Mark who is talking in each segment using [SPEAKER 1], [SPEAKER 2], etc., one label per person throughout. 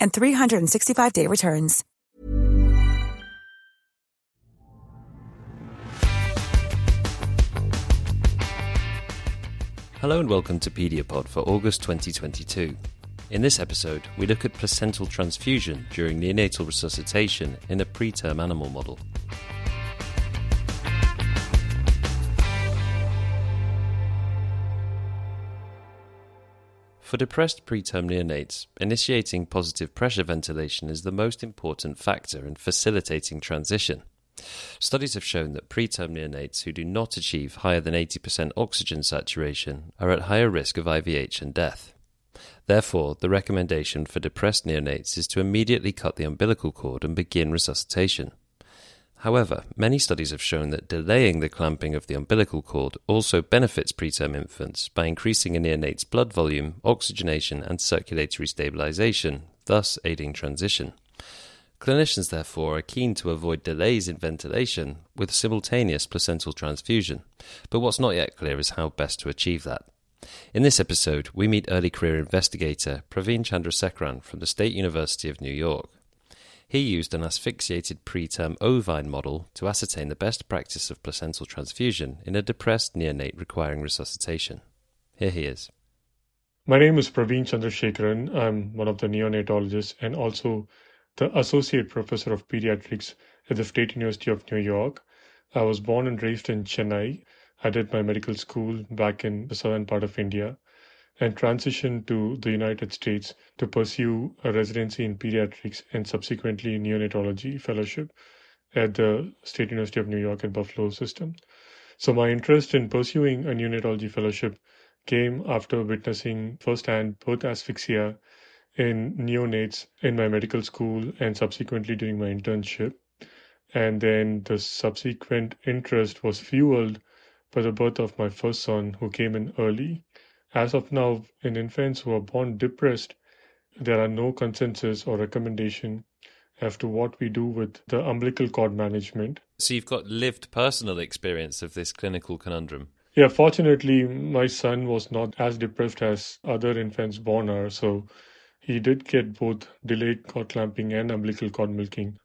[SPEAKER 1] and 365-day returns.
[SPEAKER 2] Hello and welcome to Pediapod for August 2022. In this episode, we look at placental transfusion during neonatal resuscitation in a preterm animal model. For depressed preterm neonates, initiating positive pressure ventilation is the most important factor in facilitating transition. Studies have shown that preterm neonates who do not achieve higher than 80% oxygen saturation are at higher risk of IVH and death. Therefore, the recommendation for depressed neonates is to immediately cut the umbilical cord and begin resuscitation. However, many studies have shown that delaying the clamping of the umbilical cord also benefits preterm infants by increasing a neonate's blood volume, oxygenation, and circulatory stabilization, thus aiding transition. Clinicians, therefore, are keen to avoid delays in ventilation with simultaneous placental transfusion, but what's not yet clear is how best to achieve that. In this episode, we meet early career investigator Praveen Chandrasekaran from the State University of New York. He used an asphyxiated preterm ovine model to ascertain the best practice of placental transfusion in a depressed neonate requiring resuscitation. Here he is.
[SPEAKER 3] My name is Praveen Chandrasekaran. I'm one of the neonatologists and also the Associate Professor of Pediatrics at the State University of New York. I was born and raised in Chennai. I did my medical school back in the southern part of India and transitioned to the United States to pursue a residency in pediatrics and subsequently neonatology fellowship at the State University of New York at Buffalo system. So my interest in pursuing a neonatology fellowship came after witnessing firsthand both asphyxia in neonates in my medical school and subsequently during my internship. And then the subsequent interest was fueled by the birth of my first son who came in early as of now, in infants who are born depressed, there are no consensus or recommendation as to what we do with the umbilical cord management.
[SPEAKER 2] So you've got lived personal experience of this clinical conundrum.
[SPEAKER 3] Yeah, fortunately, my son was not as depressed as other infants born are. So he did get both delayed cord clamping and umbilical cord milking.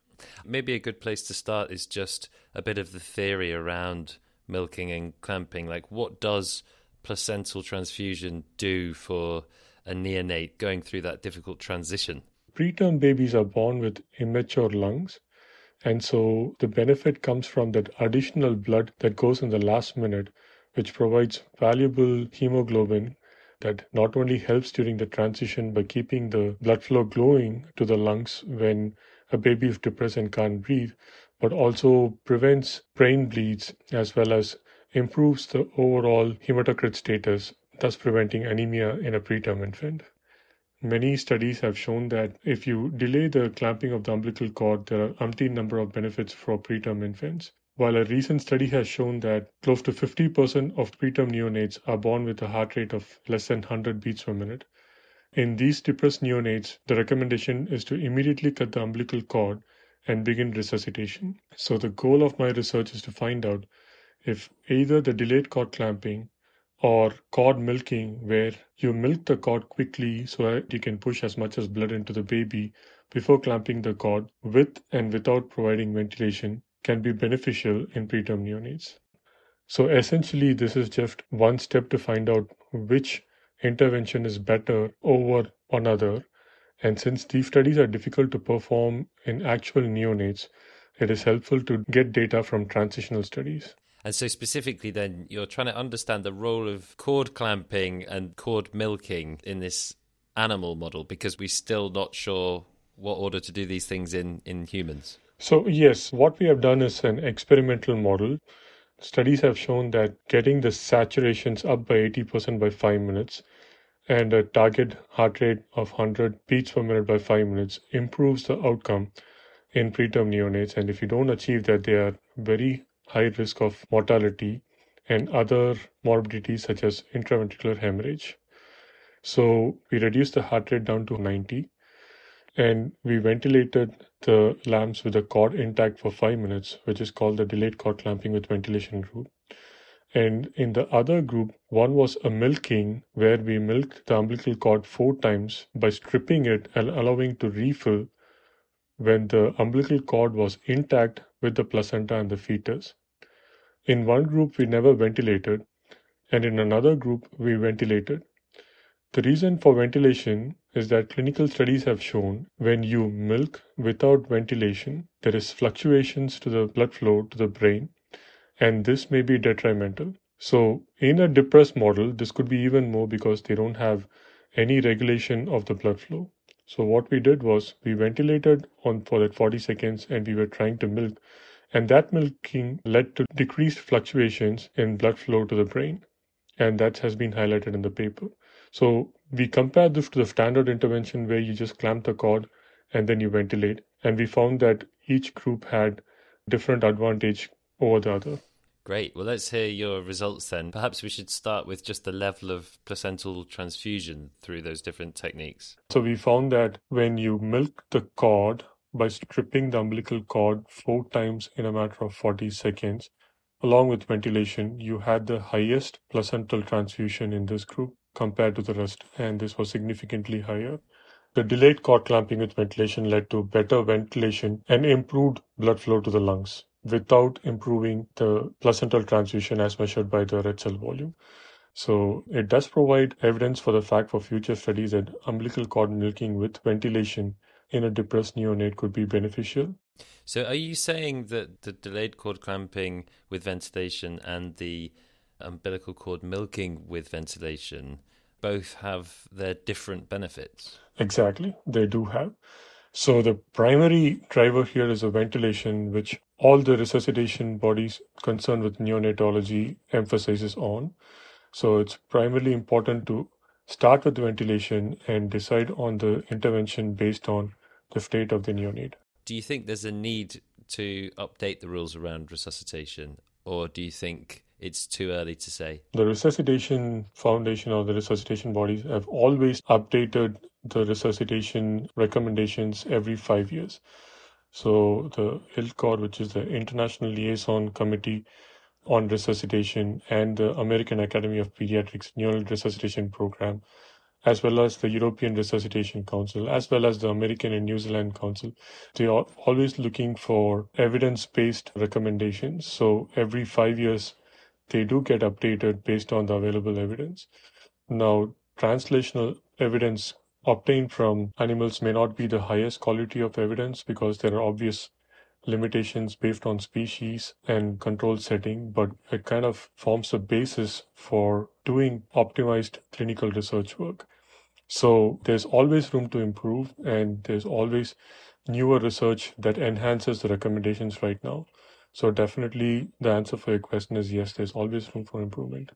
[SPEAKER 2] Maybe a good place to start is just a bit of the theory around milking and clamping. Like, what does placental transfusion do for a neonate going through that difficult transition?
[SPEAKER 3] Preterm babies are born with immature lungs. And so the benefit comes from that additional blood that goes in the last minute, which provides valuable hemoglobin that not only helps during the transition by keeping the blood flow glowing to the lungs when a baby is depressed and can't breathe, but also prevents brain bleeds as well as improves the overall hematocrit status, thus preventing anemia in a preterm infant. Many studies have shown that if you delay the clamping of the umbilical cord, there are umpteen number of benefits for preterm infants. While a recent study has shown that close to 50% of preterm neonates are born with a heart rate of less than 100 beats per minute. In these depressed neonates, the recommendation is to immediately cut the umbilical cord and begin resuscitation. So, the goal of my research is to find out if either the delayed cord clamping or cord milking, where you milk the cord quickly so that you can push as much as blood into the baby before clamping the cord with and without providing ventilation, can be beneficial in preterm neonates. So essentially, this is just one step to find out which intervention is better over another. And since these studies are difficult to perform in actual neonates, it is helpful to get data from transitional studies.
[SPEAKER 2] And so, specifically, then, you're trying to understand the role of cord clamping and cord milking in this animal model because we're still not sure what order to do these things in, in humans.
[SPEAKER 3] So, yes, what we have done is an experimental model. Studies have shown that getting the saturations up by 80% by five minutes and a target heart rate of 100 beats per minute by five minutes improves the outcome in preterm neonates. And if you don't achieve that, they are very high risk of mortality and other morbidities such as intraventricular hemorrhage. So we reduced the heart rate down to 90 and we ventilated the lambs with the cord intact for five minutes, which is called the delayed cord clamping with ventilation group. And in the other group, one was a milking where we milked the umbilical cord four times by stripping it and allowing to refill when the umbilical cord was intact with the placenta and the fetus. In one group, we never ventilated, and in another group, we ventilated. The reason for ventilation is that clinical studies have shown when you milk without ventilation, there is fluctuations to the blood flow to the brain, and this may be detrimental. So, in a depressed model, this could be even more because they don't have any regulation of the blood flow. So, what we did was we ventilated on for that 40 seconds and we were trying to milk, and that milking led to decreased fluctuations in blood flow to the brain, and that has been highlighted in the paper. So we compared this to the standard intervention where you just clamp the cord and then you ventilate. And we found that each group had different advantage over the other.
[SPEAKER 2] Great. Well, let's hear your results then. Perhaps we should start with just the level of placental transfusion through those different techniques.
[SPEAKER 3] So, we found that when you milk the cord by stripping the umbilical cord four times in a matter of 40 seconds, along with ventilation, you had the highest placental transfusion in this group compared to the rest, and this was significantly higher. The delayed cord clamping with ventilation led to better ventilation and improved blood flow to the lungs without improving the placental transfusion as measured by the red cell volume. So it does provide evidence for the fact for future studies that umbilical cord milking with ventilation in a depressed neonate could be beneficial.
[SPEAKER 2] So are you saying that the delayed cord clamping with ventilation and the umbilical cord milking with ventilation both have their different benefits.
[SPEAKER 3] Exactly, they do have. So the primary driver here is a ventilation, which all the resuscitation bodies concerned with neonatology emphasizes on. So it's primarily important to start with ventilation and decide on the intervention based on the state of the neonate.
[SPEAKER 2] Do you think there's a need to update the rules around resuscitation, or do you think it's too early to say.
[SPEAKER 3] The Resuscitation Foundation or the resuscitation bodies have always updated the resuscitation recommendations every five years. So the ILCOR, which is the International Liaison Committee on Resuscitation, and the American Academy of Pediatrics Neonatal Resuscitation Program, as well as the European Resuscitation Council, as well as the American and New Zealand Council. They are always looking for evidence based recommendations. So every five years, they do get updated based on the available evidence. Now, translational evidence obtained from animals may not be the highest quality of evidence because there are obvious limitations based on species and control setting, but it kind of forms a basis for doing optimized clinical research work. So there's always room to improve, and there's always newer research that enhances the recommendations right now. So definitely the answer for your question is yes, there's always room for improvement.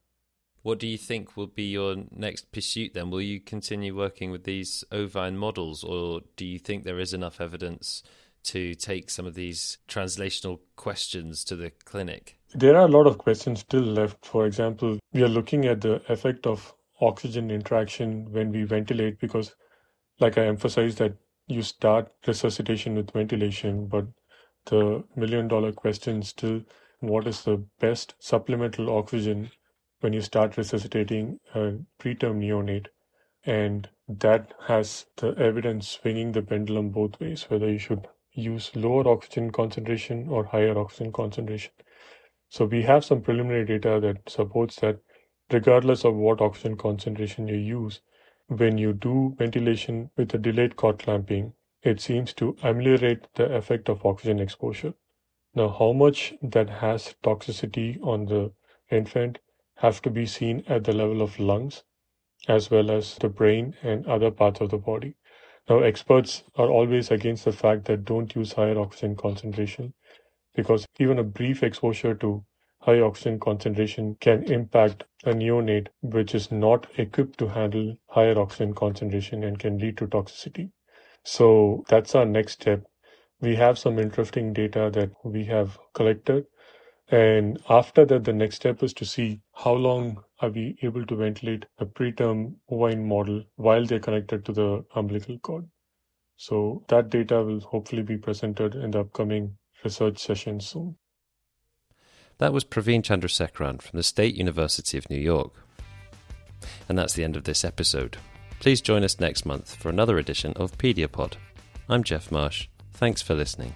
[SPEAKER 2] What do you think will be your next pursuit then? Will you continue working with these ovine models or do you think there is enough evidence to take some of these translational questions to the clinic?
[SPEAKER 3] There are a lot of questions still left. For example, we are looking at the effect of oxygen interaction when we ventilate because like I emphasized that you start resuscitation with ventilation, but the million dollar question still what is the best supplemental oxygen when you start resuscitating a preterm neonate? And that has the evidence swinging the pendulum both ways, whether you should use lower oxygen concentration or higher oxygen concentration. So we have some preliminary data that supports that regardless of what oxygen concentration you use, when you do ventilation with a delayed cord clamping, it seems to ameliorate the effect of oxygen exposure. Now, how much that has toxicity on the infant have to be seen at the level of lungs as well as the brain and other parts of the body. Now, experts are always against the fact that don't use higher oxygen concentration because even a brief exposure to high oxygen concentration can impact a neonate which is not equipped to handle higher oxygen concentration and can lead to toxicity. So that's our next step. We have some interesting data that we have collected. And after that, the next step is to see how long are we able to ventilate a preterm ovine model while they're connected to the umbilical cord. So that data will hopefully be presented in the upcoming research session soon.
[SPEAKER 2] That was Praveen Chandrasekaran from the State University of New York. And that's the end of this episode. Please join us next month for another edition of Pediapod. I'm Jeff Marsh. Thanks for listening.